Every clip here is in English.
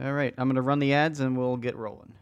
All right, I'm going to run the ads and we'll get rolling.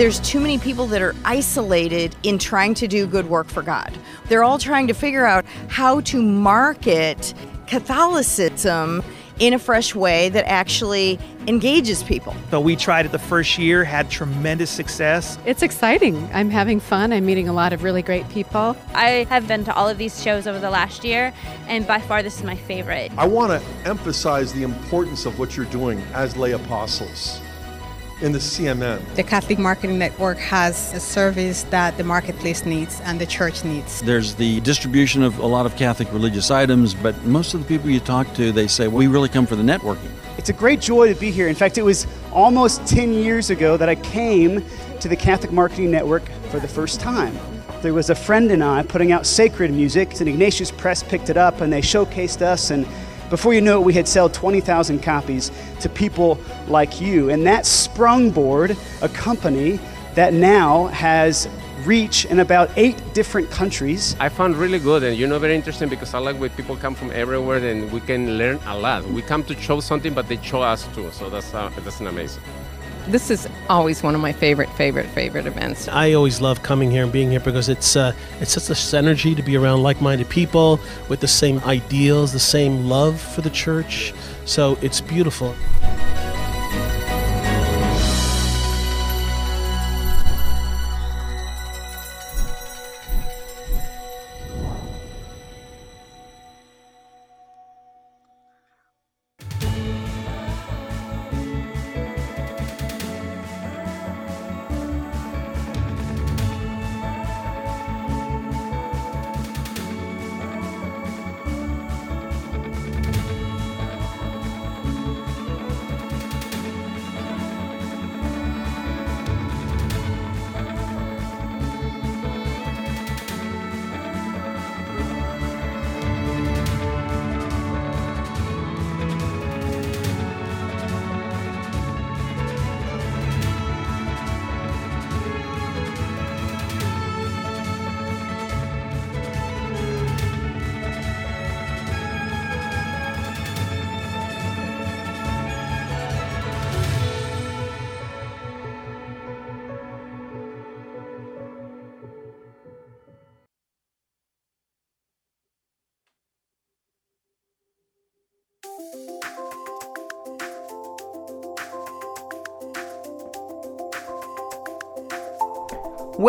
There's too many people that are isolated in trying to do good work for God. They're all trying to figure out how to market Catholicism in a fresh way that actually engages people. So we tried it the first year, had tremendous success. It's exciting. I'm having fun. I'm meeting a lot of really great people. I have been to all of these shows over the last year, and by far this is my favorite. I want to emphasize the importance of what you're doing as lay apostles in the CMN. The Catholic Marketing Network has a service that the marketplace needs and the church needs. There's the distribution of a lot of Catholic religious items, but most of the people you talk to, they say, we really come for the networking. It's a great joy to be here. In fact, it was almost 10 years ago that I came to the Catholic Marketing Network for the first time. There was a friend and I putting out sacred music, and Ignatius Press picked it up and they showcased us and before you knew it, we had sold 20,000 copies to people like you. And that sprungboard a company that now has reach in about eight different countries. I found really good and you know very interesting because I like when people come from everywhere and we can learn a lot. We come to show something, but they show us too. So that's uh, that's amazing. This is always one of my favorite, favorite, favorite events. I always love coming here and being here because it's uh, it's such a synergy to be around like-minded people with the same ideals, the same love for the church. So it's beautiful.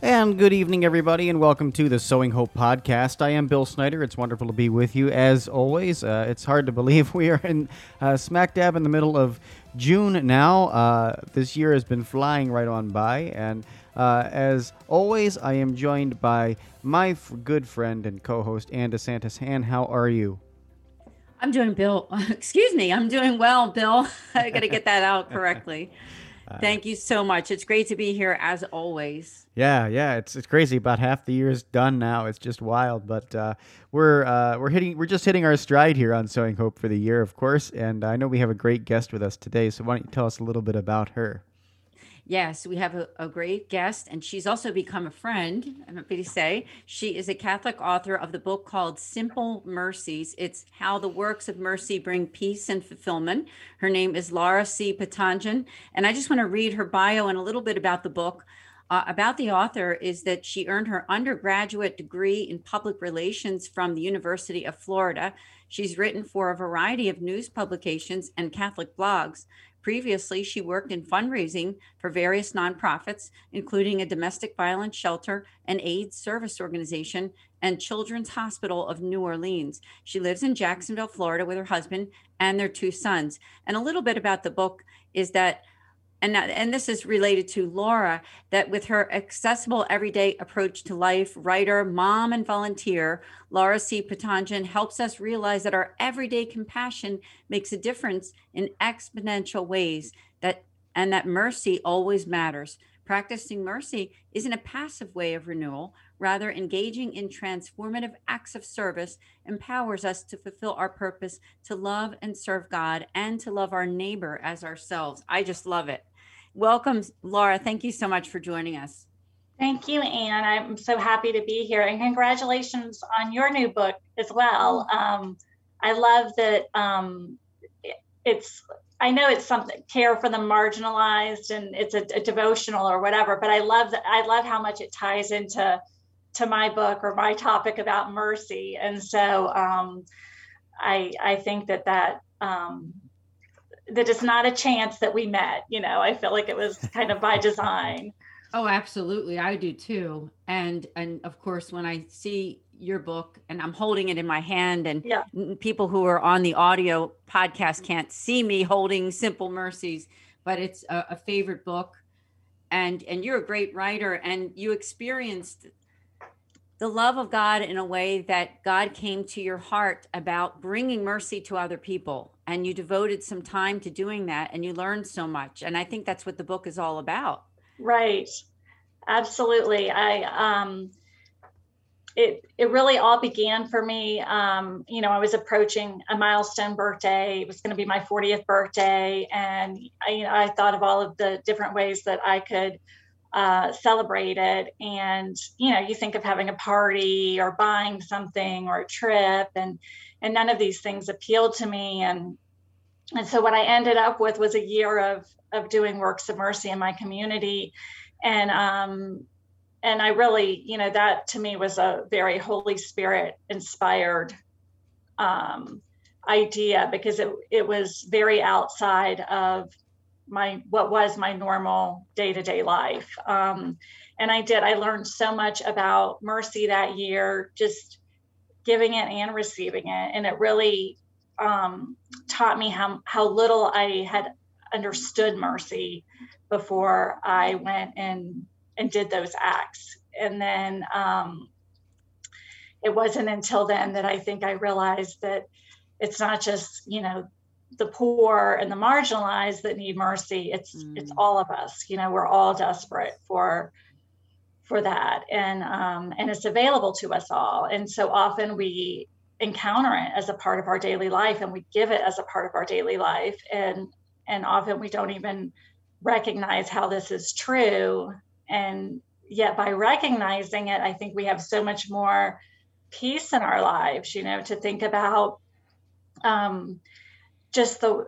And good evening, everybody, and welcome to the Sowing Hope podcast. I am Bill Snyder. It's wonderful to be with you as always. Uh, it's hard to believe we are in uh, smack dab in the middle of June now. Uh, this year has been flying right on by, and uh, as always, I am joined by my f- good friend and co-host Ann DeSantis. Ann, how are you? I'm doing Bill. Excuse me. I'm doing well, Bill. I got to get that out correctly. Thank you so much. It's great to be here as always. Yeah, yeah, it's it's crazy. About half the year is done now. It's just wild, but uh, we're uh, we're hitting we're just hitting our stride here on Sowing Hope for the year, of course. And I know we have a great guest with us today. So why don't you tell us a little bit about her? Yes, we have a, a, great guest, and she's also become a friend. I'm happy to say she is a Catholic author of the book called Simple Mercies. It's how the works of mercy bring peace and fulfillment. Her name is Laura C. Patanjan, and I just want to read her bio and a little bit about the book. Uh, about the author is that she earned her undergraduate degree in public relations from the University of Florida. She's written for a variety of news publications and Catholic blogs. Previously, she worked in fundraising for various nonprofits, including a domestic violence shelter, an AIDS service organization, and Children's Hospital of New Orleans. She lives in Jacksonville, Florida, with her husband and their two sons. And a little bit about the book is that and and this is related to Laura that with her accessible everyday approach to life, writer, mom, and volunteer, Laura C. Patanjan helps us realize that our everyday compassion makes a difference in exponential ways that and that mercy always matters. Practicing mercy isn't a passive way of renewal, rather engaging in transformative acts of service empowers us to fulfill our purpose to love and serve God and to love our neighbor as ourselves. I just love it. Welcome, Laura. Thank you so much for joining us. Thank you, Ann. I'm so happy to be here, and congratulations on your new book as well. Um, I love that um, it's. I know it's something care for the marginalized, and it's a, a, devotional or whatever. But I love that. I love how much it ties into to my book or my topic about mercy, and so um, I I think that that um, that it's not a chance that we met. You know, I feel like it was kind of by design. Oh, absolutely. I do too. And and of course when I see your book and I'm holding it in my hand and yeah. people who are on the audio podcast can't see me holding Simple Mercies, but it's a, a favorite book. And and you're a great writer and you experienced the love of God in a way that God came to your heart about bringing mercy to other people. And you devoted some time to doing that and you learned so much. And I think that's what the book is all about. Right. Absolutely. I, um, it, it really all began for me. Um, you know, I was approaching a milestone birthday. It was going to be my 40th birthday. And I, you know, I thought of all of the different ways that I could uh, celebrated. And you know, you think of having a party or buying something or a trip, and and none of these things appealed to me. And and so what I ended up with was a year of of doing works of mercy in my community, and um, and I really, you know, that to me was a very Holy Spirit inspired um, idea because it it was very outside of my what was my normal day-to-day life. Um, and i did i learned so much about mercy that year just giving it and receiving it. And it really um, taught me how, how little i had understood mercy before i went and and did those acts. And then um, it wasn't until then that i think i realized that it's not just you know the poor and the marginalized that need mercy it's mm. it's all of us you know we're all desperate for for that. And um and it's available to us all. And so often we encounter it as a part of our daily life and we give it as a part of our daily life. And and often we don't even recognize how this is true. And yet by recognizing it i think we have so much more peace in our lives you know to think about um just the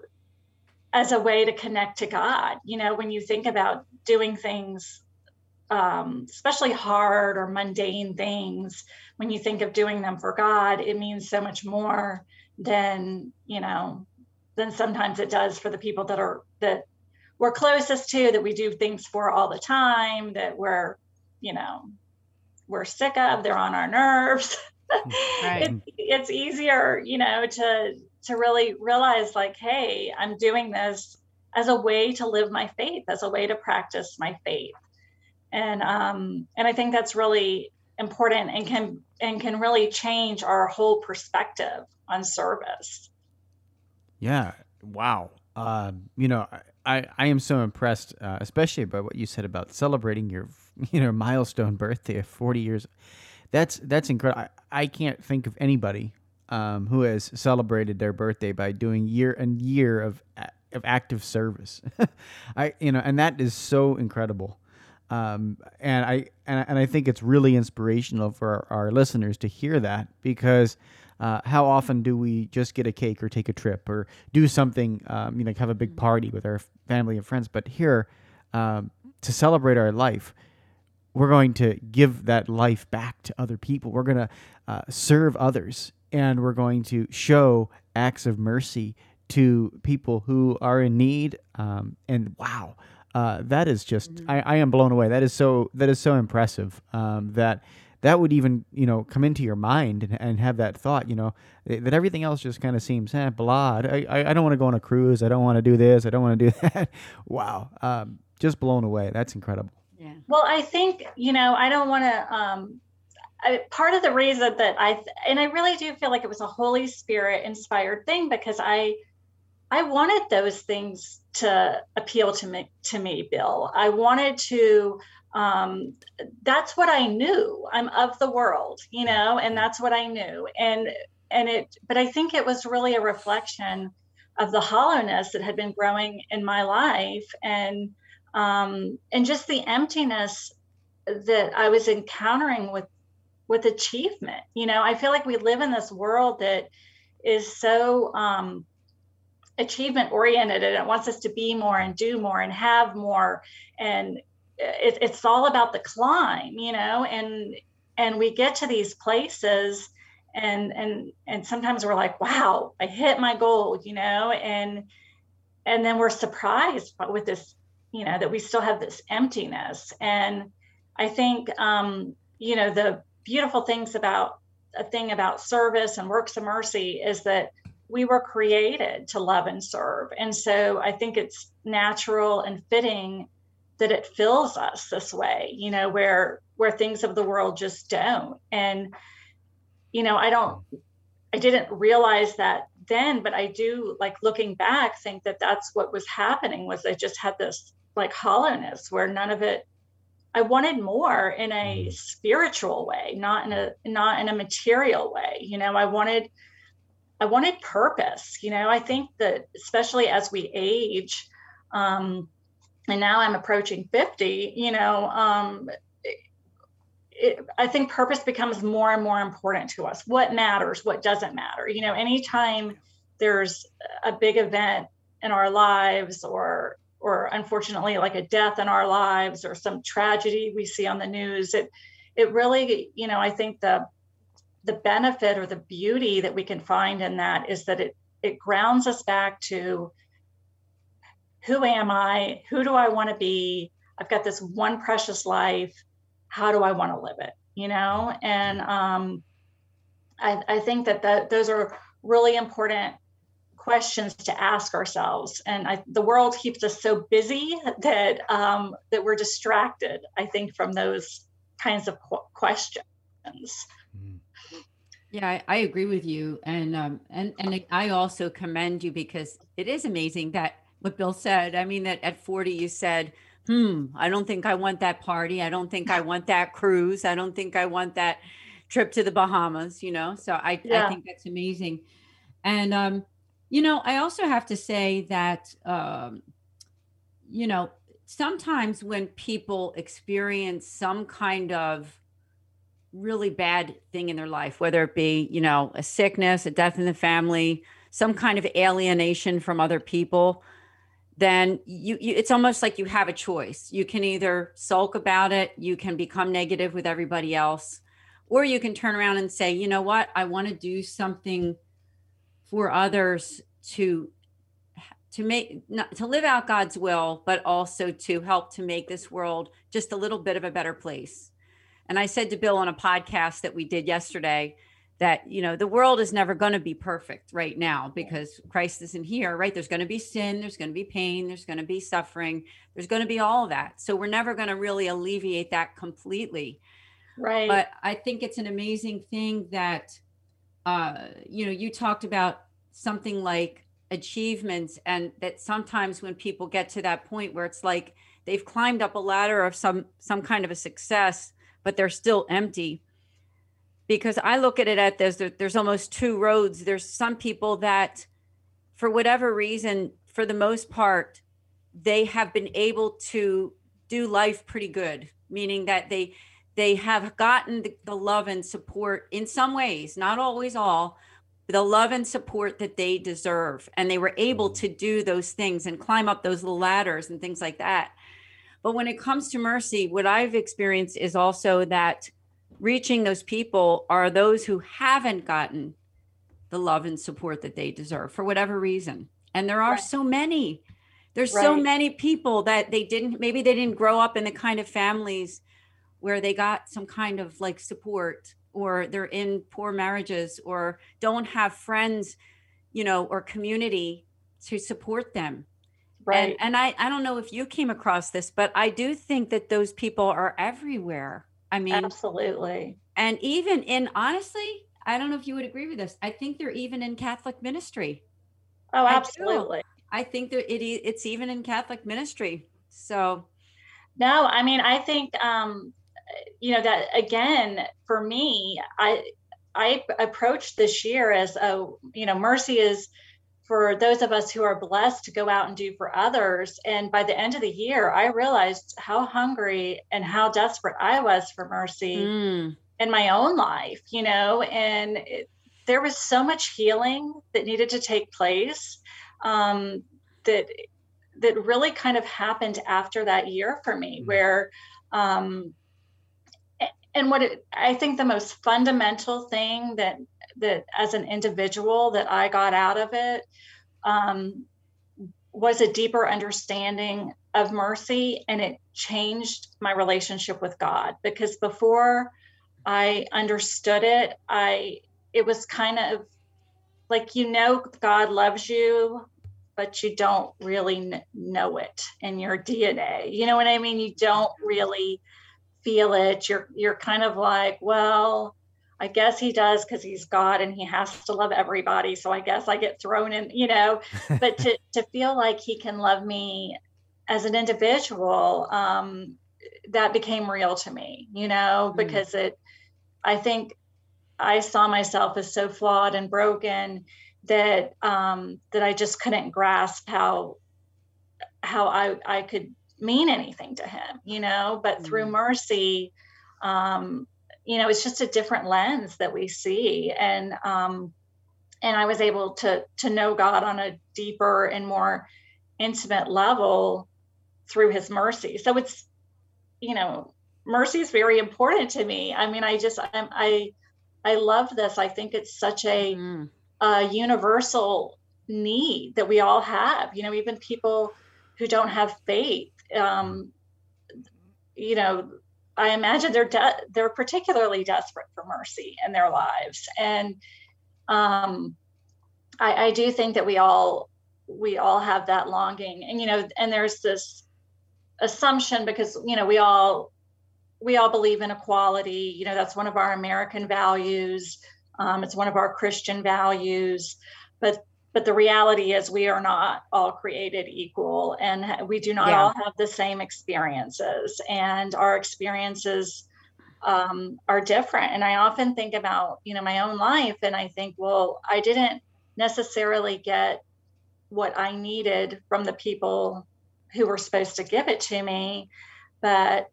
as a way to connect to God. You know, when you think about doing things, um, especially hard or mundane things, when you think of doing them for God, it means so much more than, you know, than sometimes it does for the people that are that we're closest to, that we do things for all the time, that we're, you know, we're sick of, they're on our nerves. Right. it, it's easier, you know, to to really realize like hey i'm doing this as a way to live my faith as a way to practice my faith. And um and i think that's really important and can and can really change our whole perspective on service. Yeah. Wow. Um you know i i am so impressed uh, especially by what you said about celebrating your you know milestone birthday of 40 years. That's that's incredible. I, I can't think of anybody um, who has celebrated their birthday by doing year and year of of active service. I you know, and that is so incredible. Um, and I and, and I think it's really inspirational for our, our listeners to hear that because uh, how often do we just get a cake or take a trip or do something um, you know have a big party with our family and friends? But here um, to celebrate our life, we're going to give that life back to other people. We're going to uh, serve others and we're going to show acts of mercy to people who are in need. Um, and wow, uh, that is just Mm-hmm. I, I am blown away. That is so that is so impressive. Um, that that would even you know come into your mind and, and have that thought. You know that everything else just kind of seems eh, blah. I, I I don't want to go on a cruise. I don't want to do this. I don't want to do that. wow, um, just blown away. That's incredible. Yeah. Well, I think, you know, I don't want to, um, I, part of the reason that I, and I really do feel like it was a Holy Spirit inspired thing because I, I wanted those things to appeal to me, to me, Bill. I wanted to, um, that's what I knew. I'm of the world, you know, and that's what I knew. And, and it, but I think it was really a reflection of the hollowness that had been growing in my life and, um, and just the emptiness that I was encountering with with achievement. You know, I feel like we live in this world that is so um, achievement oriented and it wants us to be more and do more and have more. And it, it's all about the climb you know and and we get to these places and and and sometimes we're like wow i hit my goal you know? And and then we're surprised with this you know that we still have this emptiness. And i think um you know the beautiful things about a thing about service and works of mercy is that we were created to love and serve. And so i think it's natural and fitting that it fills us this way you know where where things of the world just don't. And you know i don't i didn't realize that then but i do like looking back think that that's what was happening was i just had this like hollowness where none of it i wanted more in a spiritual way not in a not in a material way you know i wanted i wanted purpose you know i think that especially as we age um and now i'm approaching 50 you know um it, I think purpose becomes more and more important to us. What matters, what doesn't matter. You know, anytime there's a big event in our lives or or unfortunately like a death in our lives or some tragedy we see on the news, it it really, you know, I think the the benefit or the beauty that we can find in that is that it it grounds us back to who am I? Who do I want to be? I've got this one precious life how do I want to live it? You know, and um, I, I think that that those are really important questions to ask ourselves. And I, the world keeps us so busy that um, that we're distracted. I think from those kinds of qu- questions. Yeah, I, I agree with you, and um, and and I also commend you because it is amazing that what Bill said. I mean, that at forty you said hmm, I don't think I want that party. I don't think I want that cruise. I don't think I want that trip to the Bahamas, you know? So I, Yeah. I think that's amazing. And, um, you know, I also have to say that, um, you know, sometimes when people experience some kind of really bad thing in their life, whether it be, you know, a sickness, a death in the family, some kind of alienation from other people, then you, you it's almost like you have a choice. You can either sulk about it, you can become negative with everybody else, or you can turn around and say, you know what, I want to do something for others to to make not to live out God's will, but also to help to make this world just a little bit of a better place. And I said to Bill on a podcast that we did yesterday that you know the world is never going to be perfect right now because Christ isn't here, right? There's going to be sin, there's going to be pain, there's going to be suffering, there's going to be all of that. So we're never going to really alleviate that completely. Right. But I think it's an amazing thing that uh you know, you talked about something like achievements and that sometimes when people get to that point where it's like they've climbed up a ladder of some some kind of a success but they're still empty. Because i look at it at there's there's almost two roads. There's some people that for whatever reason for the most part they have been able to do life pretty good meaning that they they have gotten the, the love and support in some ways not always all the love and support that they deserve. And they were able to do those things and climb up those little ladders and things like that. But when it comes to mercy what i've experienced is also that reaching those people are those who haven't gotten the love and support that they deserve for whatever reason. And there are so many. There's so many people that they didn't maybe they didn't grow up in the kind of families where they got some kind of like support or they're in poor marriages or don't have friends, you know, or community to support them. Right. And, and I, I don't know if you came across this, but I do think that those people are everywhere. I mean, Absolutely. and even in honestly, I don't know if you would agree with this. I think they're even in Catholic ministry. Oh, absolutely. I think that it it's even in Catholic ministry. So No, I mean, I think, um, you know, that again, for me, I, I approached this year as a, you know, mercy is for those of us who are blessed to go out and do for others. And by the end of the year, I realized how hungry and how desperate I was for mercy mm, in my own life, you know, and it, there was so much healing that needed to take place um, that that really kind of happened after that year for me, where um, a- and what it, I think the most fundamental thing that that as an individual that I got out of it um, was a deeper understanding of mercy, and it changed my relationship with God because before I understood it, I it was kind of like you know God loves you, but you don't really kn- know it in your DNA. You know what I mean? You don't really feel it. You're you're kind of like, well, I guess he does because he's God and he has to love everybody. So I guess I get thrown in, you know. But to to feel like he can love me as an individual, um, that became real to me, you know, Mm. because it I think I saw myself as so flawed and broken that um, that I just couldn't grasp how how I I could mean anything to him, you know. But through mercy, um, you know, it's just a different lens that we see, and um, and I was able to to know God on a deeper and more intimate level through His mercy. So it's you know mercy is very important to me. I mean, I just I'm, I I love this. I think it's such a, mm, a universal need that we all have. You know, even people who don't have faith. Um, you know, I imagine they're de- they're particularly desperate for mercy in their lives, and um, I, I do think that we all we all have that longing, and you know, and there's this assumption because you know we all we all believe in equality. You know, that's one of our American values. Um, it's one of our Christian values, but but the reality is we are not all created equal, and we do not Yeah. all have the same experiences, and our experiences um, are different. And I often think about you know my own life, and I think, well, I didn't necessarily get what I needed from the people who were supposed to give it to me, but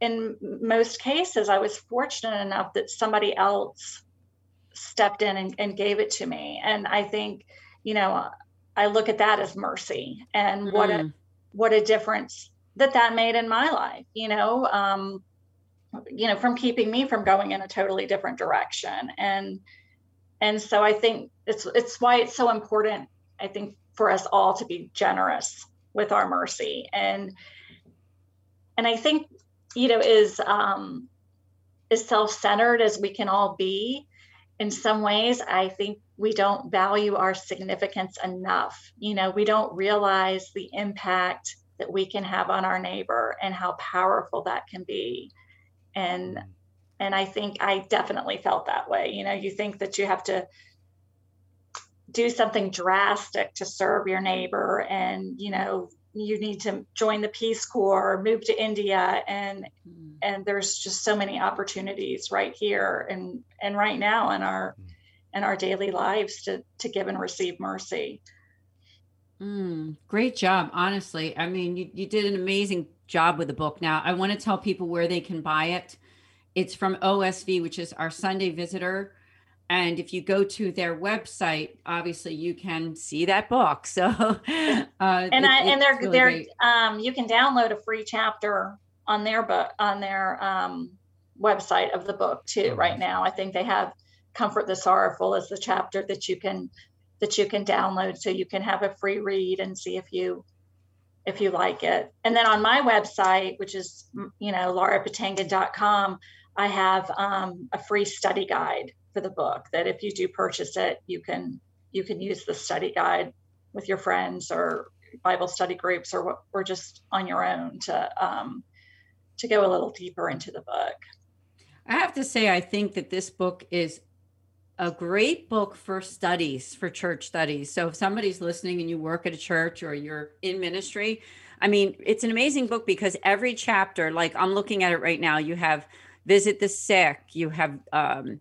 in most cases, I was fortunate enough that somebody else stepped in and, and gave it to me. And I think, you know, I look at that as mercy and what a Mm. what a difference that that made in my life. You know, um, you know, from keeping me from going in a totally different direction. And and so I think it's it's why it's so important. I think for us all to be generous with our mercy and and I think you know is um as self-centered as we can all be in some ways i think we don't value our significance enough. You know we don't realize the impact that we can have on our neighbor and how powerful that can be. And mm-hmm. and i think i definitely felt that way. You know you think that you have to do something drastic to serve your neighbor and you know you need to join the peace corps or move to india and and there's just so many opportunities right here and and right now in our in our daily lives to to give and receive mercy Mm, great job, honestly. I mean, you, you did an amazing job with the book. Now, I want to tell people where they can buy it. It's from OSV, which is our Sunday visitor. And if you go to their website, obviously you can see that book. So, uh, and it- I and they're really they're great. um you can download a free chapter on their book on their um website of the book too right now. I think they have Comfort the Sorrowful as the chapter that you can that you can download so you can have a free read and see if you if you like it. And then on my website, which is you know laurapatangan.com, I have um, a free study guide for the book that if you do purchase it, you can you can use the study guide with your friends or Bible study groups or or just on your own to um, to go a little deeper into the book. I have to say, I think that this book is a great book for studies, for church studies. So if somebody's listening and you work at a church or you're in ministry, I mean, it's an amazing book because every chapter, like I'm looking at it right now, you have visit the sick, you have um,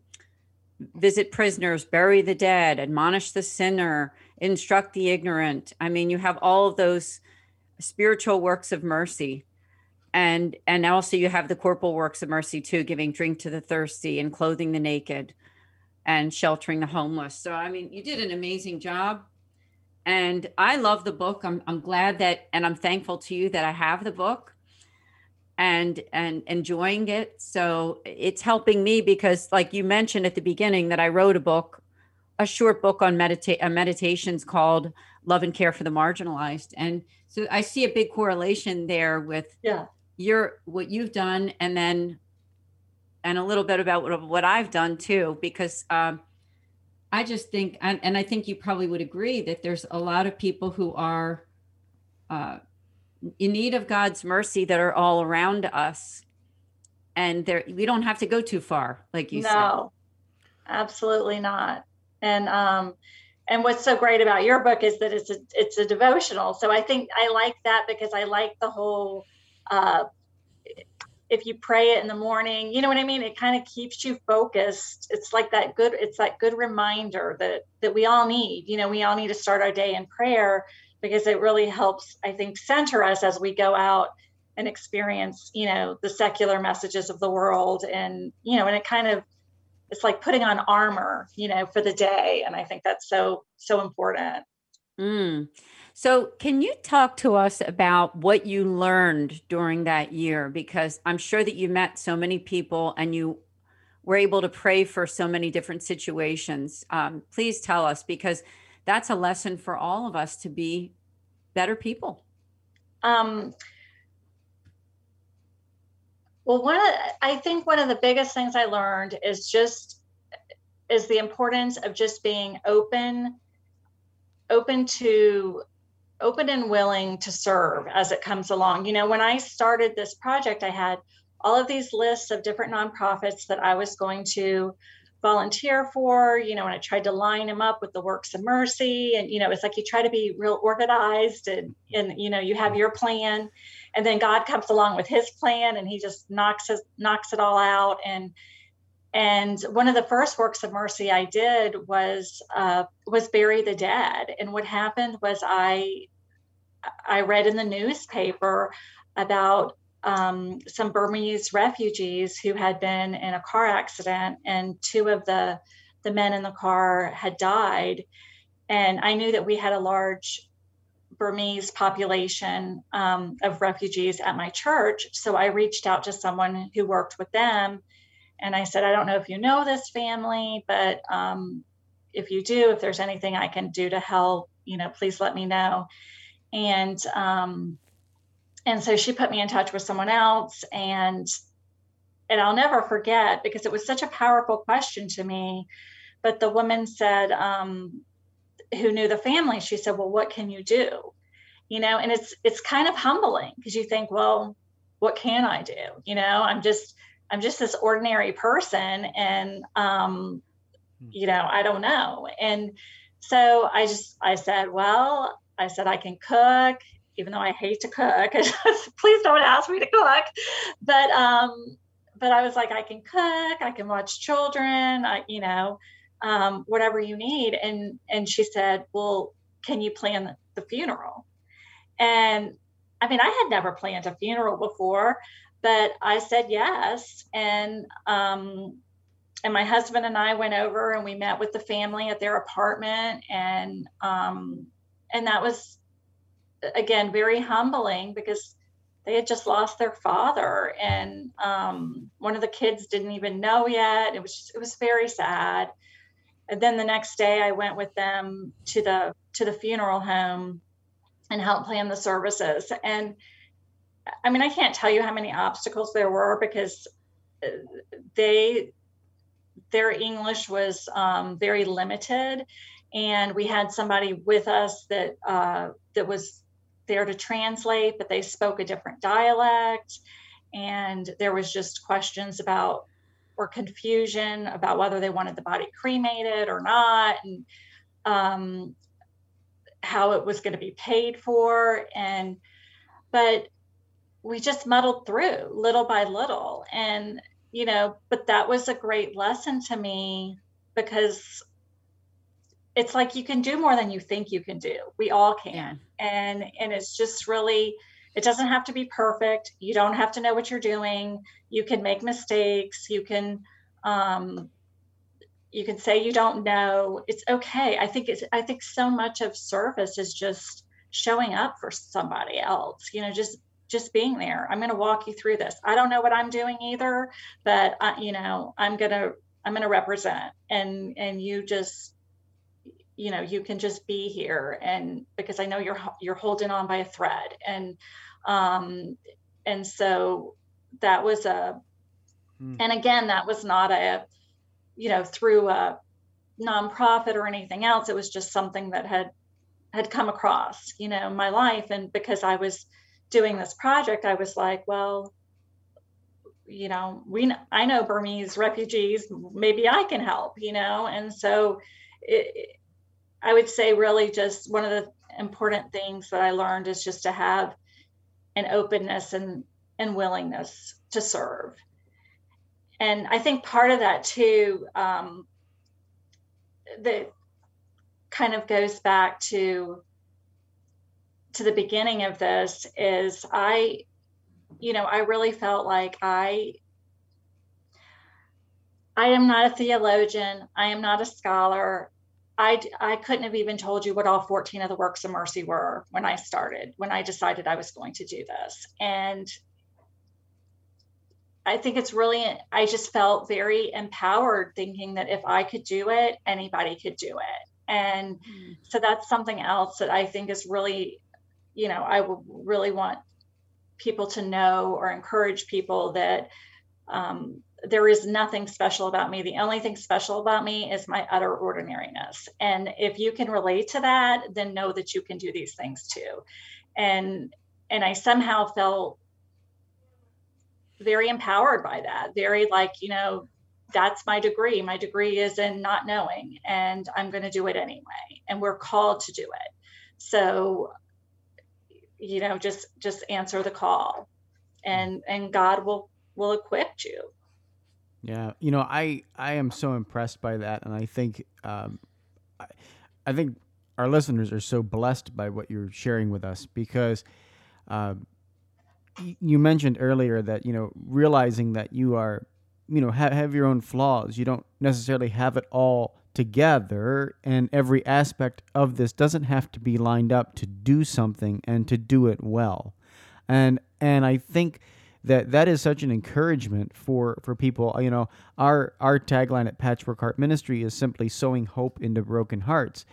visit prisoners, bury the dead, admonish the sinner, instruct the ignorant. I mean, you have all of those spiritual works of mercy. And and also you have the corporal works of mercy too, giving drink to the thirsty and clothing the naked and sheltering the homeless. So I mean, you did an amazing job. And I love the book. I'm I'm glad that and I'm thankful to you that I have the book and and enjoying it. So it's helping me because like you mentioned at the beginning that I wrote a book, a short book on meditate meditations called Love and Care for the Marginalized. And so I see a big correlation there with yeah your what you've done and then and a little bit about what, what I've done too, because um, I just think, and, and, I think you probably would agree that there's a lot of people who are uh, in need of God's mercy that are all around us, and there we don't have to go too far, like you no, said. No, absolutely not. And um, and what's so great about your book is that it's a it's a devotional. So I think I like that because I like the whole uh, if you pray it in the morning you know what i mean it kind of keeps you focused it's like that good it's that good reminder that that we all need you know we all need to start our day in prayer because it really helps i think center us as we go out and experience you know the secular messages of the world and you know and it kind of it's like putting on armor you know for the day and i think that's so so important mm. So, can you talk to us about what you learned during that year? Because I'm sure that you met so many people and you were able to pray for so many different situations. Um, please tell us, because that's a lesson for all of us to be better people. Um, well, one of, I think one of the biggest things I learned is just is the importance of just being open open to open and willing to serve as it comes along. You know, when I started this project, I had all of these lists of different nonprofits that I was going to volunteer for, you know, and I tried to line them up with the works of mercy. And, you know, it's like you try to be real organized and, and, you know, you have your plan and then God comes along with his plan and he just knocks it, knocks it all out. And, and one of the first works of mercy I did was uh, was bury the dead. And what happened was I I read in the newspaper about um, some Burmese refugees who had been in a car accident, and two of the the men in the car had died. And I knew that we had a large Burmese population um, of refugees at my church, so I reached out to someone who worked with them, and I said, I don't know if you know this family, but um, if you do, if there's anything I can do to help, you know, please let me know and um, and so she put me in touch with someone else and and I'll never forget because it was such a powerful question to me. But the woman said, um, who knew the family, she said, "Well, what can you do?" You know, and it's it's kind of humbling because you think, "Well, what can I do?" You know, I'm just I'm just this ordinary person, and um, hmm. you know, I don't know. And so I just I said, "Well, I said I can cook, even though I hate to cook. Please don't ask me to cook. But um, but I was like, I can cook, I can watch children, I, you know, um, whatever you need. And and she said, Well, can you plan the funeral? And I mean, I had never planned a funeral before, but I said yes. And um, and my husband and I went over and we met with the family at their apartment and um, and that was again very humbling because they had just lost their father and um, one of the kids didn't even know yet. It was just, it was very sad. And then the next day, I went with them to the to the funeral home and helped plan the services. And I mean, I can't tell you how many obstacles there were because uh, they their English was um, very limited, and we had somebody with us that uh, that was there to translate, but they spoke a different dialect, and there was just questions about or confusion about whether they wanted the body cremated or not, and um, how it was going to be paid for, and but we just muddled through little by little. And you know but that was a great lesson to me because it's like you can do more than you think you can do. We all can. Yeah. and and it's just really it doesn't have to be perfect. You don't have to know what you're doing. You can make mistakes. You can um you can say you don't know. It's okay. I think it's i think so much of service is just showing up for somebody else you know just just being there. I'm going to walk you through this. I don't know what I'm doing either, but I, you know, I'm going to I'm going to represent. And and you just you know, you can just be here and because I know you're you're holding on by a thread and um and so that was a mm. and again that was not a you know through a nonprofit or anything else it was just something that had had come across you know my life and because I was doing this project, I was like, well, you know, we I know Burmese refugees, maybe I can help, you know, and so it, I would say really just one of the important things that I learned is just to have an openness and and willingness to serve. And I think part of that too, um, that kind of goes back to to the beginning of this is I, you know, I really felt like I I am not a theologian. I am not a scholar. I, I couldn't have even told you what all 14 of the works of mercy were when I started, when I decided I was going to do this. And I think it's really, I just felt very empowered thinking that if I could do it, anybody could do it. And mm. so that's something else that I think is really you know, I would really want people to know or encourage people that um, there is nothing special about me. The only thing special about me is my utter ordinariness. And if you can relate to that, then know that you can do these things too. And and I somehow felt very empowered by that. Very like, you know, that's my degree. My degree is in not knowing, and I'm going to do it anyway. And we're called to do it. So you know just just answer the call and and god will will equip you yeah you know i i am so impressed by that and i think um i, I think our listeners are so blessed by what you're sharing with us because um you mentioned earlier that you know realizing that you are you know ha- have your own flaws. You don't necessarily have it all together and every aspect of this doesn't have to be lined up to do something and to do it well. And and i think that that is such an encouragement for for people you know our our tagline at patchwork heart ministry is simply sowing hope into broken hearts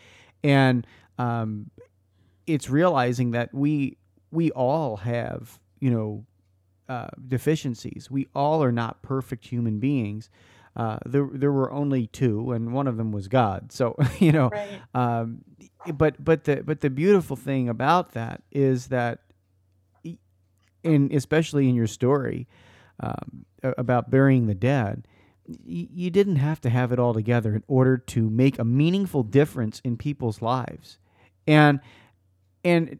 and um, it's realizing that we we all have you know uh, deficiencies we all are not perfect human beings uh, there there were only two, and one of them was God. So you know, right. um, but but the but the beautiful thing about that is that, in especially in your story um, about burying the dead, you didn't have to have it all together in order to make a meaningful difference in people's lives, and and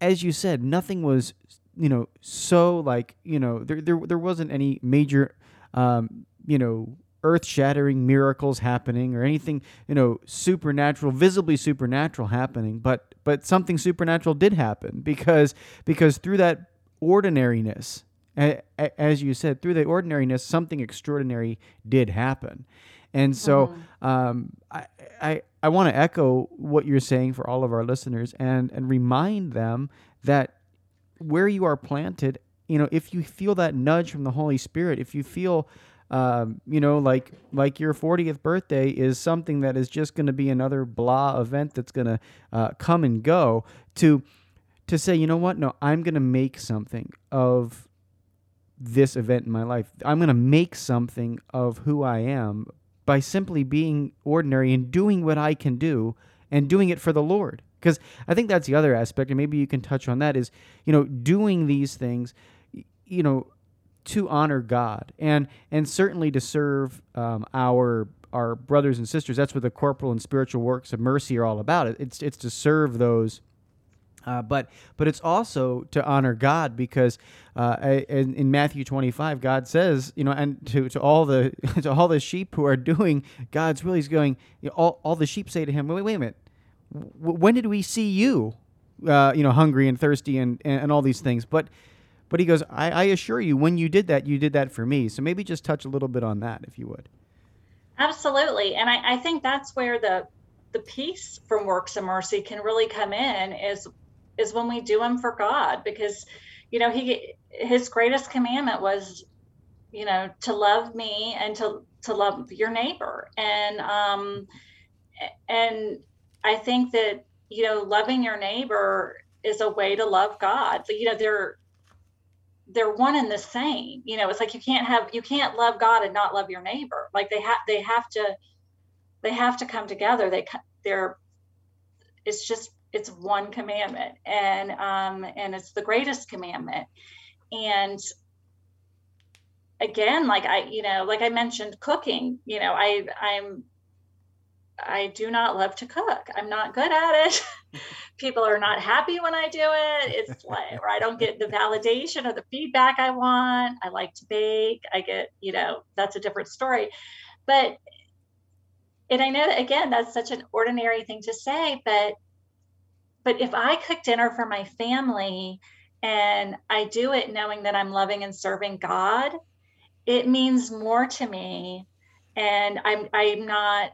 as you said, nothing was you know so like you know there there there wasn't any major um, you know earth shattering miracles happening or anything, you know, supernatural, visibly supernatural happening, but but something supernatural did happen because because through that ordinariness, as you said, through the ordinariness, something extraordinary did happen. And so mm-hmm. um, I, I, I want to echo what you're saying for all of our listeners and, and remind them that where you are planted, you know, if you feel that nudge from the Holy Spirit, if you feel um, you know, like like your 40th birthday is something that is just going to be another blah event that's going to uh, come and go. To to say, you know what? No, I'm going to make something of this event in my life. I'm going to make something of who I am by simply being ordinary and doing what I can do and doing it for the Lord. Because I think that's the other aspect, and maybe you can touch on that is, you know, doing these things, you know, to honor God and and certainly to serve um, our our brothers and sisters. That's what the corporal and spiritual works of mercy are all about. It's it's to serve those uh, but but it's also to honor God because uh, in, in, Matthew 25 God says you know and to, to all the to all the sheep who are doing God's will he's going you know, all, all the sheep say to him wait wait a minute. When did we see you uh, you know hungry and thirsty and, and, and all these things? But but he goes I, I assure you when you did that you did that for me. So maybe just touch a little bit on that if you would. Absolutely. And I, I think that's where the the peace from works of mercy can really come in is is when we do them for God because you know he his greatest commandment was you know to love me and to to love your neighbor. And um and I think that you know loving your neighbor is a way to love God. You know they're they're one and the same. You know it's like you can't have you can't love God and not love your neighbor. Like they have they have to they have to come together. They they're it's just it's one commandment and um and it's the greatest commandment. And again like i you know like i mentioned cooking you know i i'm i do not love to cook. I'm not good at it. People are not happy when i do it. It's like or i don't get the validation or the feedback i want. I like to bake. I get you know that's a different story. But and i know that again that's such an ordinary thing to say but but if I cook dinner for my family and I do it knowing that I'm loving and serving God, it means more to me. And I'm I'm not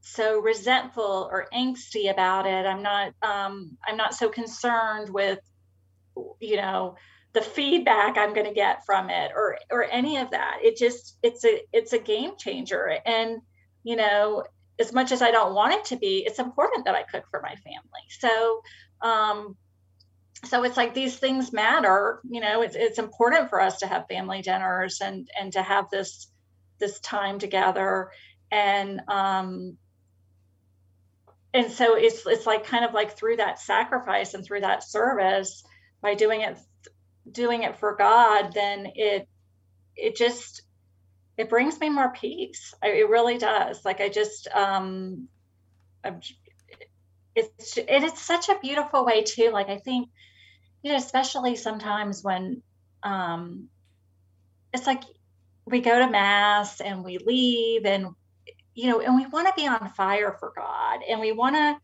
so resentful or angsty about it. I'm not um, I'm not so concerned with you know the feedback I'm going to get from it or or any of that. It just it's a it's a game changer. And you know as much as I don't want it to be, it's important that I cook for my family. So, um, so it's like these things matter. You know, it's it's important for us to have family dinners and and to have this this time together. And um, and so it's it's like kind of like through that sacrifice and through that service by doing it doing it for God, then it it just it brings me more peace. I, it really does. Like I just, um, I'm, it's and it's such a beautiful way too. Like I think, you know, especially sometimes when, um, it's like we go to mass and we leave and you know and we want to be on fire for god and we want to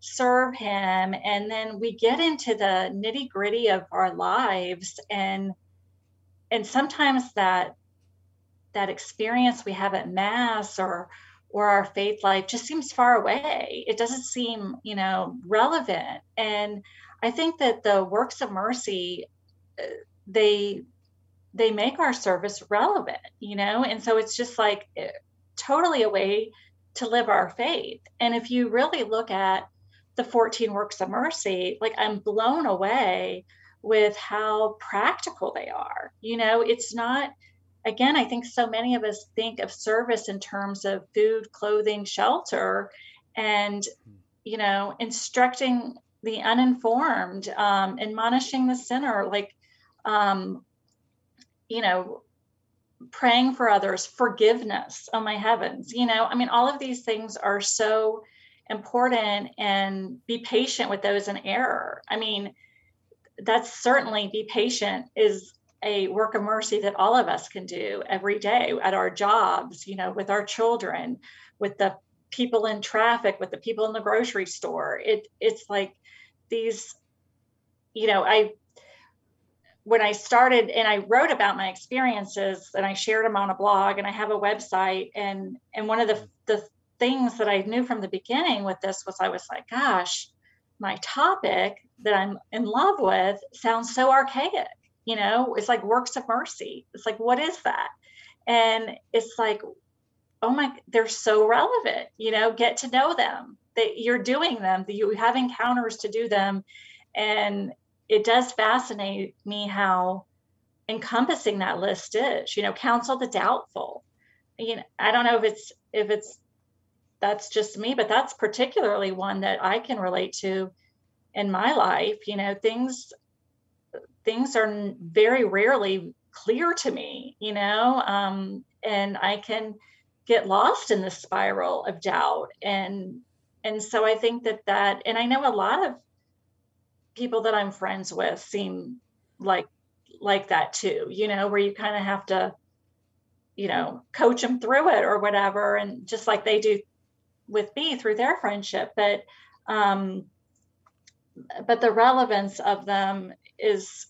serve him and then we get into the nitty gritty of our lives and and sometimes that that experience we have at mass or or our faith life just seems far away. It doesn't seem you know relevant. And i think that the works of mercy uh, they they make our service relevant you know? And so it's just like uh, totally a way to live our faith. And if you really look at the 14 works of mercy like i'm blown away with how practical they are. You know it's not again, I think so many of us think of service in terms of food, clothing, shelter, and you know, instructing the uninformed, um, admonishing the sinner, like um, you know, praying for others, forgiveness. Oh my heavens, you know, I mean, all of these things are so important, and be patient with those in error. I mean, that's certainly be patient is a work of mercy that all of us can do every day at our jobs, you know, with our children, with the people in traffic, with the people in the grocery store. It it's like these, you know, I when I started and I wrote about my experiences and I shared them on a blog and I have a website and and one of the the things that I knew from the beginning with this was I was like, gosh, my topic that I'm in love with sounds so archaic you know it's like works of mercy. It's like what is that? And it's like oh my they're so relevant you know get to know them that you're doing them that you have encounters to do them. And it does fascinate me how encompassing that list is you know counsel the doubtful. You know i don't know if it's if it's that's just me but that's particularly one that i can relate to in my life you know things things are very rarely clear to me you know um, and i can get lost in the spiral of doubt. And and so i think that that and i know a lot of people that i'm friends with seem like like that too you know where you kind of have to you know coach them through it or whatever and just like they do with me through their friendship but um but the relevance of them is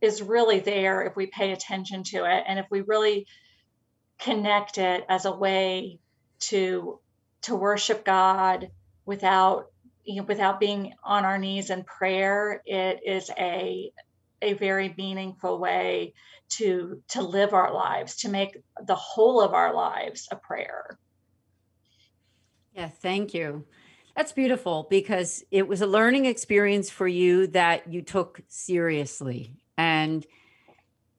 is really there if we pay attention to it and if we really connect it as a way to to worship God without you know without being on our knees in prayer it is a a very meaningful way to to live our lives to make the whole of our lives a prayer. Yeah thank you that's beautiful because it was a learning experience for you that you took seriously. And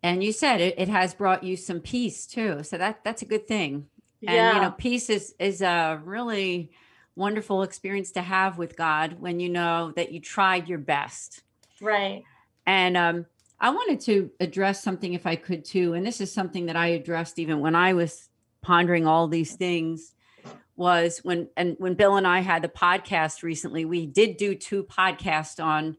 and you said it, it has brought you some peace too. So that that's a good thing. And Yeah. you know peace is is a really wonderful experience to have with god when you know that you tried your best. Right. And um i wanted to address something if i could too. And this is something that i addressed even when i was pondering all these things was when and when bill and i had the podcast recently we did do two podcasts on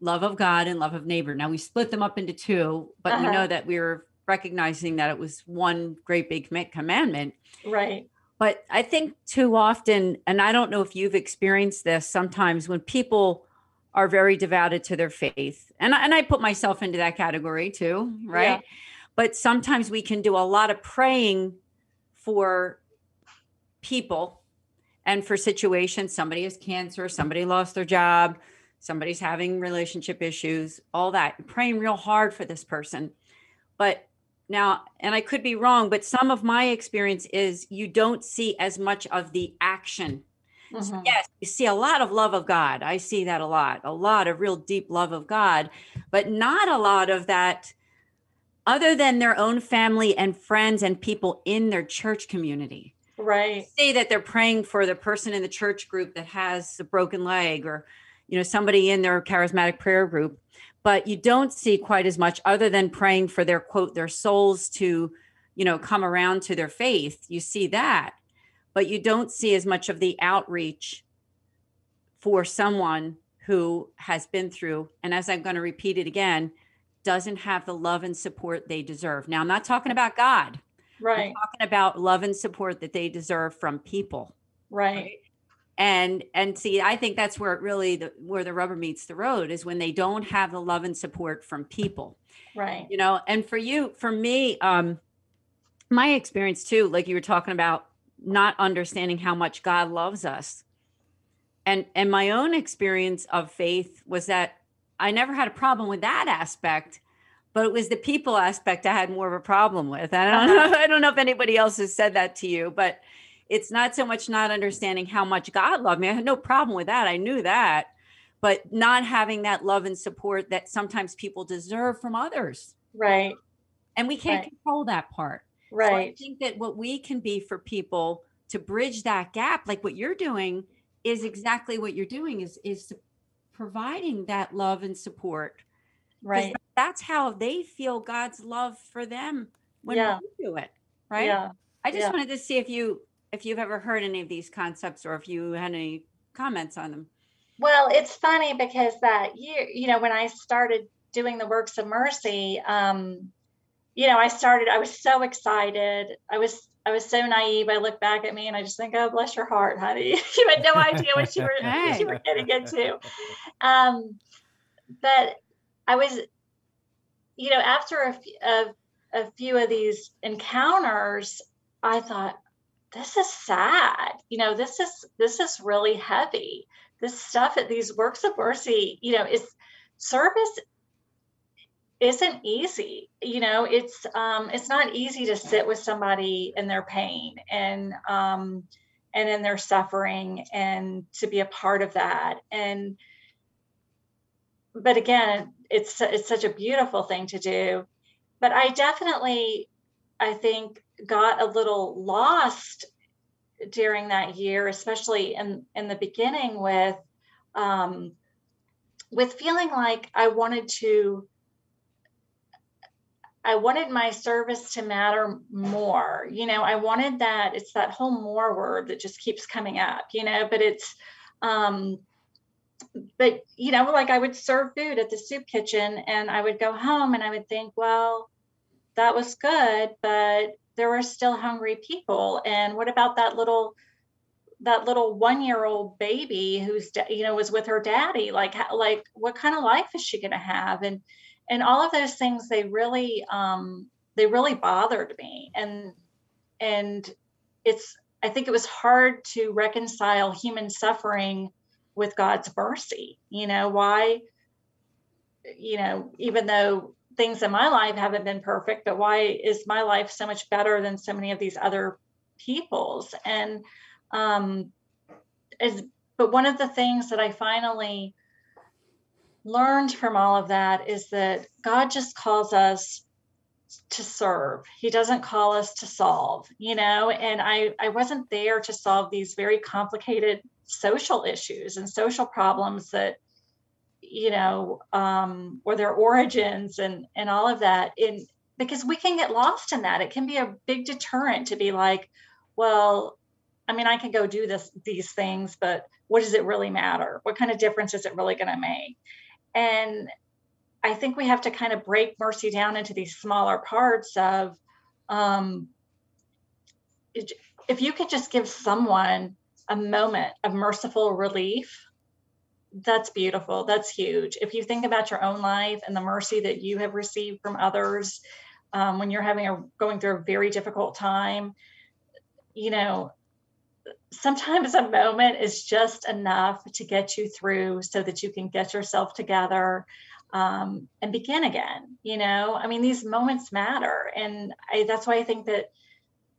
love of god and love of neighbor now we split them up into two but we Uh-huh. know that we were recognizing that it was one great big commandment right but I think too often, and I don't know if you've experienced this sometimes when people are very devoted to their faith, and I, and I put myself into that category too, right? Yeah. But sometimes we can do a lot of praying for people and for situations. Somebody has cancer, somebody lost their job, somebody's having relationship issues, all that. Praying real hard for this person. But now, and I could be wrong, but some of my experience is you don't see as much of the action. So Mhm. yes, you see a lot of love of God. I see that a lot, a lot of real deep love of God, but not a lot of that other than their own family and friends and people in their church community right. say that they're praying for the person in the church group that has a broken leg or you know somebody in their charismatic prayer group but you don't see quite as much other than praying for their quote their souls to you know come around to their faith. You see that but you don't see as much of the outreach for someone who has been through and as i'm going to repeat it again doesn't have the love and support they deserve. Now i'm not talking about god right I'm talking about love and support that they deserve from people. right And and see, I think that's where it really the where the rubber meets the road is when they don't have the love and support from people. right You know, and for you, for me, um, my experience too, like you were talking about not understanding how much God loves us. And and my own experience of faith was that I never had a problem with that aspect, but it was the people aspect I had more of a problem with. I don't know, uh-huh. I don't know if anybody else has said that to you, but it's not so much not understanding how much God loved me. I had no problem with that. I knew that, but not having that love and support that sometimes people deserve from others. right And we can't Right. control that part. Right. So I think that what we can be for people to bridge that gap, like what you're doing, is exactly what you're doing is is providing that love and support. Right That's how they feel God's love for them when Yeah. we do it. Right. yeah I just yeah. wanted to see if you if you've ever heard any of these concepts or if you had any comments on them. Well, it's funny because that year, you know, when I started doing the works of mercy, um, you know, I started, I was so excited. I was, I was so naive. I look back at me and I just think, oh, bless your heart, honey. you had no idea what you were, what you were getting into. Um, but I was, you know, after a, f- a, a few of these encounters, I thought, this is sad. You know, this is this is really heavy. This stuff at these works of mercy, you know, is service isn't easy you know it's um it's not easy to sit with somebody in their pain and um and in their suffering and to be a part of that and but again it's it's such a beautiful thing to do but i definitely i think got a little lost during that year especially in in the beginning with um with feeling like i wanted to I wanted my service to matter more. You know, I wanted that it's that whole more word that just keeps coming up, you know, but it's um but you know, like I would serve food at the soup kitchen and I would go home and I would think, well, that was good, but there were still hungry people. And what about that little that little one year old baby who's you know was with her daddy? Like like what kind of life is she going to have? And and all of those things they really um, they really bothered me. And and it's i think it was hard to reconcile human suffering with god's mercy you know why you know even though things in my life haven't been perfect but why is my life so much better than so many of these other people's and um is but one of the things that i finally learned from all of that is that God just calls us to serve. He doesn't call us to solve, you know, and I I wasn't there to solve these very complicated social issues and social problems that you know um or their origins and and all of that in because we can get lost in that. It can be a big deterrent to be like, well, I mean, I can go do this these things, but what does it really matter? What kind of difference is it really going to make? And I think we have to kind of break mercy down into these smaller parts of um, if you could just give someone a moment of merciful relief, that's beautiful. That's huge. If you think about your own life and the mercy that you have received from others um, when you're having a going through a very difficult time, you know, sometimes a moment is just enough to get you through so that you can get yourself together um, and begin again you know i mean these moments matter and I, that's why i think that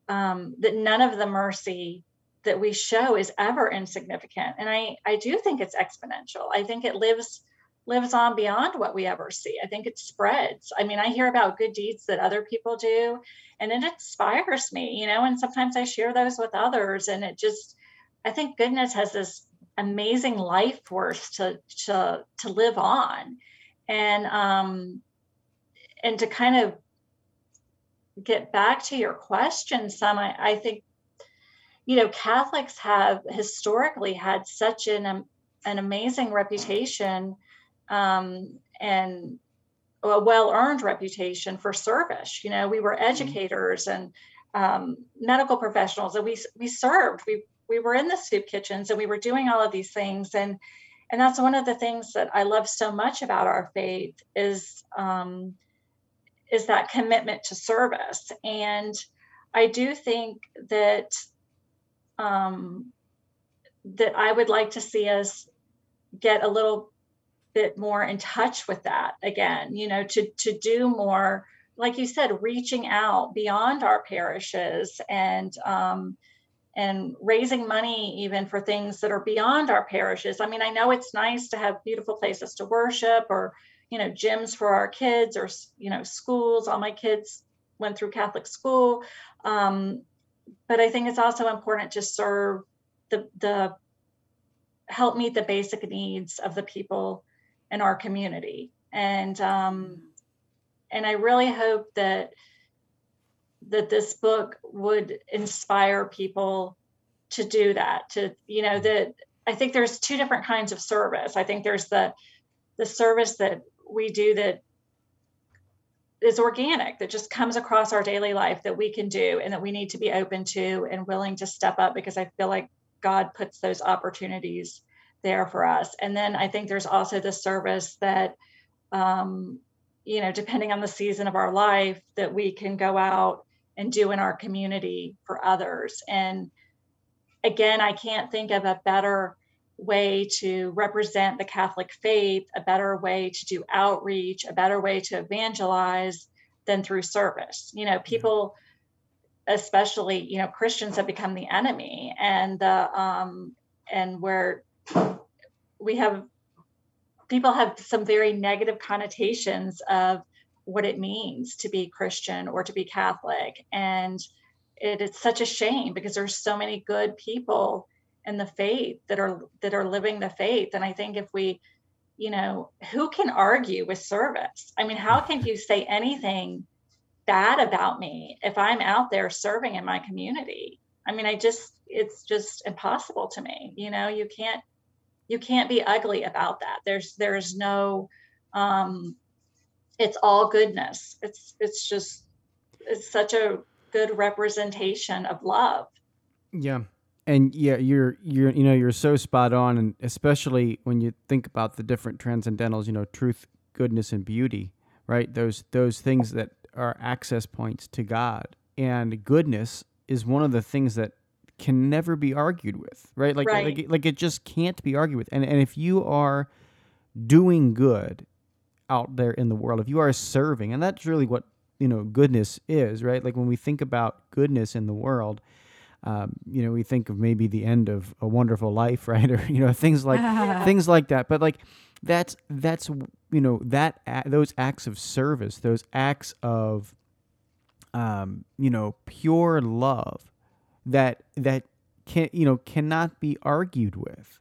um, that none of the mercy that we show is ever insignificant. And i i do think it's exponential. I think it lives lives on beyond what we ever see. I think it spreads. I mean i hear about good deeds that other people do and it inspires me you know and sometimes i share those with others and it just i think goodness has this amazing life force to to to live on. And um and to kind of get back to your question some i, I think you know catholics have historically had such an um, an amazing reputation um, and a well-earned reputation for service. You know, we were mm-hmm. educators and um, medical professionals, and we we served. We we were in the soup kitchens, and we were doing all of these things. And and that's one of the things that I love so much about our faith is um, is that commitment to service. And I do think that um, that I would like to see us get a little bit more in touch with that again you know to to do more like you said reaching out beyond our parishes and um, and raising money even for things that are beyond our parishes. I mean i know it's nice to have beautiful places to worship or you know gyms for our kids or you know schools. All my kids went through catholic school. Um, but i think it's also important to serve the the help meet the basic needs of the people in our community. And um, and I really hope that that this book would inspire people to do that. To you know that I think there's two different kinds of service. I think there's the the service that we do that is organic that just comes across our daily life that we can do and that we need to be open to and willing to step up because I feel like God puts those opportunities there for us. And then I think there's also the service that, um, you know, depending on the season of our life, that we can go out and do in our community for others. And again, I can't think of a better way to represent the Catholic faith, a better way to do outreach, a better way to evangelize than through service. You know, people, especially you know Christians, have become the enemy, and the um, and where we have people have some very negative connotations of what it means to be Christian or to be Catholic, and it is such a shame because there's so many good people in the faith that are that are living the faith. And i think if we you know who can argue with service? I mean how can you say anything bad about me if i'm out there serving in my community? I mean i just it's just impossible to me you know? You can't you can't be ugly about that. There's there's no um it's all goodness. It's it's just it's such a good representation of love. Yeah and yeah, you're you're you know you're so spot on, and especially when you think about the different transcendentals, you know, truth, goodness, and beauty, right? Those those things that are access points to God, and goodness is one of the things that can never be argued with, right? Like right. like like it just can't be argued with, and and if you are doing good out there in the world, if you are serving, and that's really what you know goodness is, right? Like when we think about goodness in the world um, you know, we think of maybe the end of a wonderful life, right? Or you know, things like things like that. But like that's that's you know that those acts of service, those acts of um, you know pure love that that can you know cannot be argued with.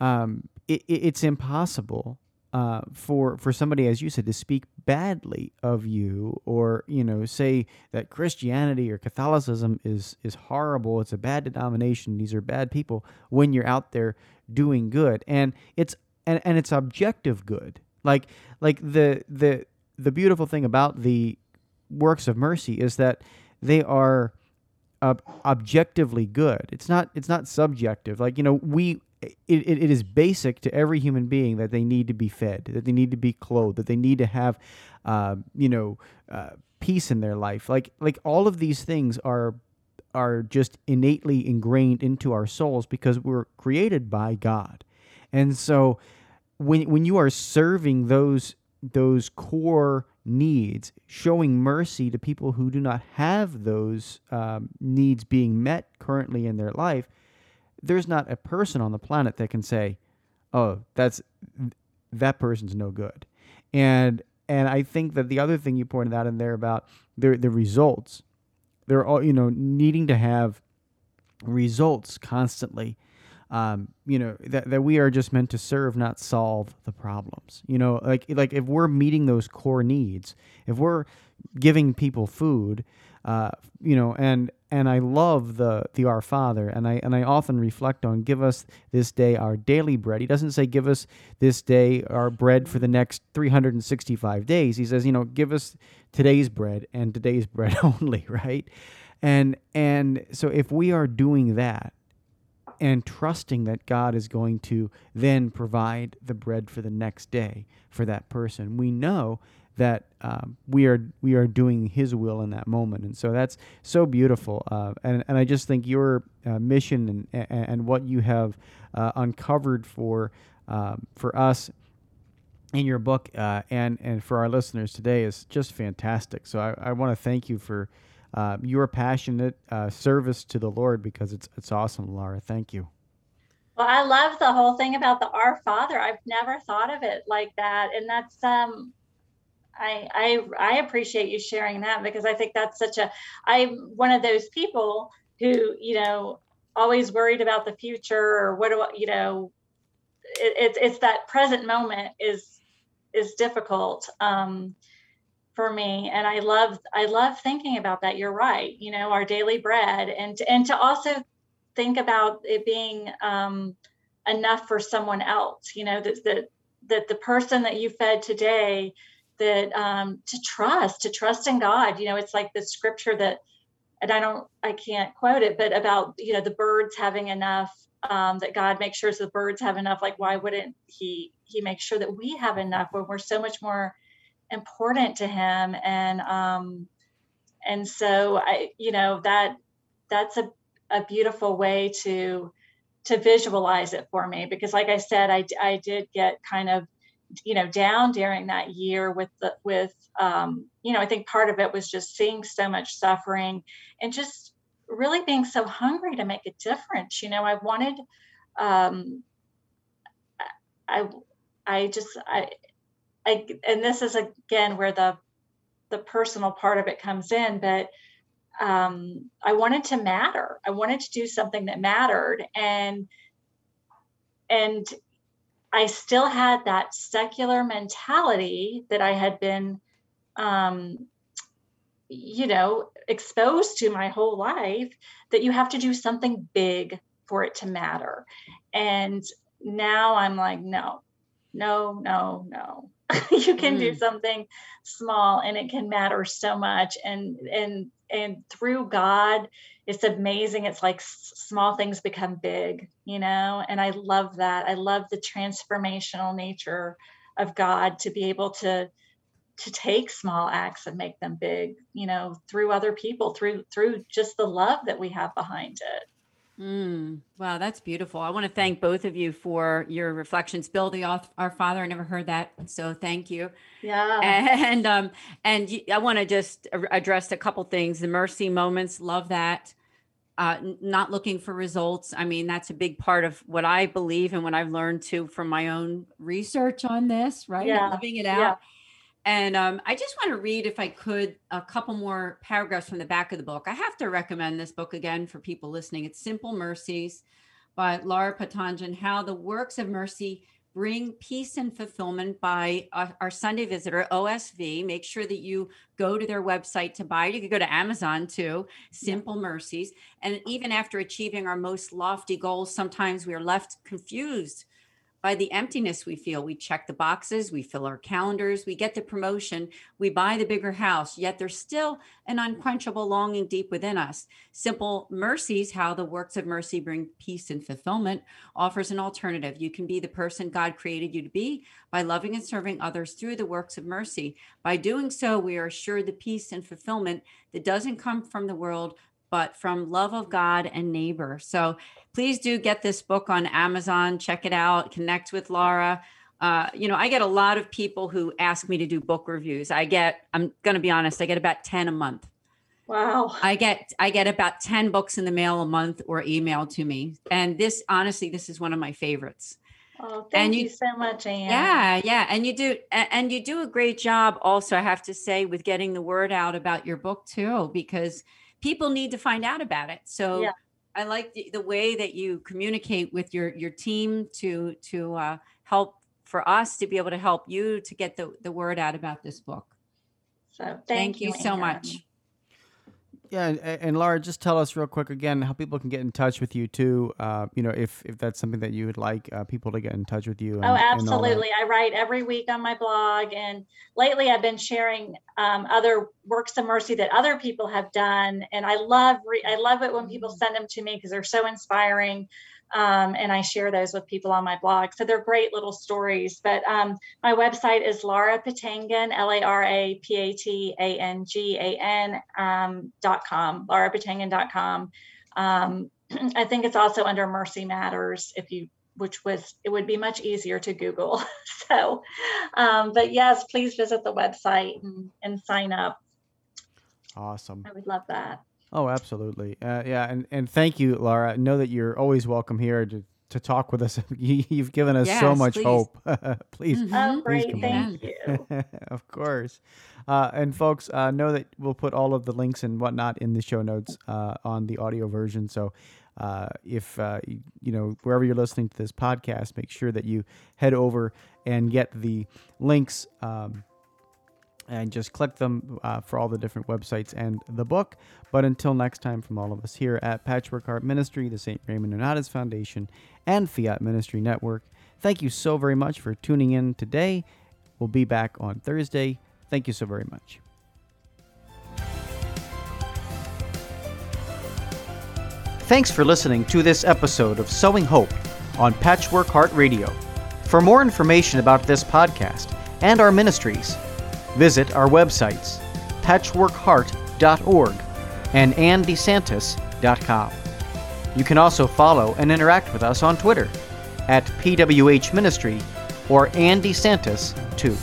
Um, it, it's impossible uh, for for somebody, as you said, to speak badly of you, or you know, say that Christianity or Catholicism is is horrible. It's a bad denomination. These are bad people. When you're out there doing good, and it's and, and it's objective good. Like like the the the beautiful thing about the works of mercy is that they are uh, objectively good. It's not it's not subjective. Like you know we it, it, it is basic to every human being that they need to be fed, that they need to be clothed, that they need to have, uh, you know, uh, peace in their life. Like like all of these things are are just innately ingrained into our souls because we're created by God, and so when when you are serving those those core needs, showing mercy to people who do not have those um, needs being met currently in their life there's not a person on the planet that can say, "Oh, that's that person's no good." And and I think that the other thing you pointed out in there about the the results, they're all you know needing to have results constantly. Um, you know that, that we are just meant to serve, not solve the problems. You know, like like if we're meeting those core needs, if we're giving people food, uh, you know, and and I love the the Our Father, and I and I often reflect on give us this day our daily bread. He doesn't say give us this day our bread for the next 365 days. He says, you know, give us today's bread and today's bread only, right? And and so if we are doing that and trusting that God is going to then provide the bread for the next day for that person, we know that um, we are we are doing His will in that moment, and so that's so beautiful. Uh, and and I just think your uh, mission and, and, what you have uh, uncovered for um, for us in your book uh, and and for our listeners today is just fantastic. So I, I want to thank you for uh, your passionate uh, service to the Lord because it's it's awesome, Laura. Thank you. Well, I love the whole thing about the Our Father. I've never thought of it like that, and that's um I, I I appreciate you sharing that because I think that's such a I'm one of those people who you know always worried about the future or what do I, you know it, it's it's that present moment is is difficult um, for me. And I love I love thinking about that. You're right you know our daily bread and and to also think about it being um, enough for someone else you know that that that the person that you fed today that um, to trust, to trust in God. You know, it's like the scripture that, and I don't, I can't quote it, but about you know the birds having enough. Um, that God makes sure the birds have enough. Like, why wouldn't He? He makes sure that we have enough when we're so much more important to Him. And um, and so I, you know, that that's a a beautiful way to to visualize it for me because like i said i, I did get kind of you know down during that year with the with um, you know i think part of it was just seeing so much suffering and just really being so hungry to make a difference you know i wanted um, i i just i i and this is again where the the personal part of it comes in but um, I wanted to matter. I wanted to do something that mattered, and and I still had that secular mentality that I had been, um, you know, exposed to my whole life. That you have to do something big for it to matter, and now I'm like, no, no, no, no. you can mm. do something small and it can matter so much and and and through god it's amazing. It's like small things become big you know? And i love that. I love the transformational nature of god to be able to to take small acts and make them big you know through other people through through just the love that we have behind it Mm, wow, that's beautiful. I want to thank both of you for your reflections. Bill, the Our Father, I never heard that, so thank you. Yeah. And um, and I want to just address a couple things. The mercy moments, love that. Uh, not looking for results. I mean, that's a big part of what I believe and what I've learned too from my own research on this. Right, yeah. living it out. Yeah. And um, I just want to read, if I could, a couple more paragraphs from the back of the book. I have to recommend this book again for people listening. It's Simple Mercies by Laura Patangan How the Works of Mercy Bring Peace and Fulfillment by uh, our Sunday visitor, OSV. Make sure that you go to their website to buy it. You can go to Amazon too, Simple Mercies. And even after achieving our most lofty goals, sometimes we are left confused by the emptiness we feel. We check the boxes, we fill our calendars, we get the promotion, we buy the bigger house, yet there's still an unquenchable longing deep within us. Simple Mercies, how the works of mercy bring peace and fulfillment, offers an alternative. You can be the person God created you to be by loving and serving others through the works of mercy. By doing so, we are assured the peace and fulfillment that doesn't come from the world, but from love of God and neighbor. So please do get this book on Amazon, check it out, connect with Laura. Uh, you know, I get a lot of people who ask me to do book reviews. I get, I'm going to be honest, I get about 10 a month. Wow. I get I get about 10 books in the mail a month or emailed to me. And this honestly, this is one of my favorites. Oh, thank you, you so much, Ann. Yeah, yeah. And you do and you do a great job also, I have to say, with getting the word out about your book too, because people need to find out about it. So yeah. I like the, the, way that you communicate with your your team to to uh, help for us to be able to help you to get the, the word out about this book. So thank, thank you, you so much. Yeah, and, and, Laura, just tell us real quick again how people can get in touch with you too. Uh, you know, if if that's something that you would like uh, people to get in touch with you. And, oh, absolutely! I write every week on my blog, and lately I've been sharing um, other works of mercy that other people have done, and I love re- I love it when people mm. send them to me because they're so inspiring. Um, and I share those with people on my blog. So they're great little stories. But um, my website is Laura Patangan, L A R A P A T A N G A N um, dot com, laurapatangan.com. Um, I think it's also under Mercy Matters if you which was it would be much easier to google so um, but yes please visit the website and, and sign up awesome i would love that Oh, absolutely. Uh, yeah, and, and thank you, Laura. Know that you're always welcome here to, to talk with us. You've given us yes, so much please. hope. please, mm-hmm. oh, please great. Thank you. of course. Uh, and folks, uh, know that we'll put all of the links and whatnot in the show notes uh, on the audio version. So uh, if uh, you know wherever you're listening to this podcast, make sure that you head over and get the links. Um, and just click them uh, for all the different websites and the book. But until next time, from all of us here at Patchwork Heart Ministry, the St. Raymond Nonnatus Foundation, and Fiat Ministry Network, thank you so very much for tuning in today. We'll be back on Thursday. Thank you so very much. Thanks for listening to this episode of Sowing Hope on Patchwork Heart Radio. For more information about this podcast and our ministries, visit our websites, patchworkheart.org and anndesantis.com. You can also follow and interact with us on Twitter at PWH Ministry or Ann DeSantis 2.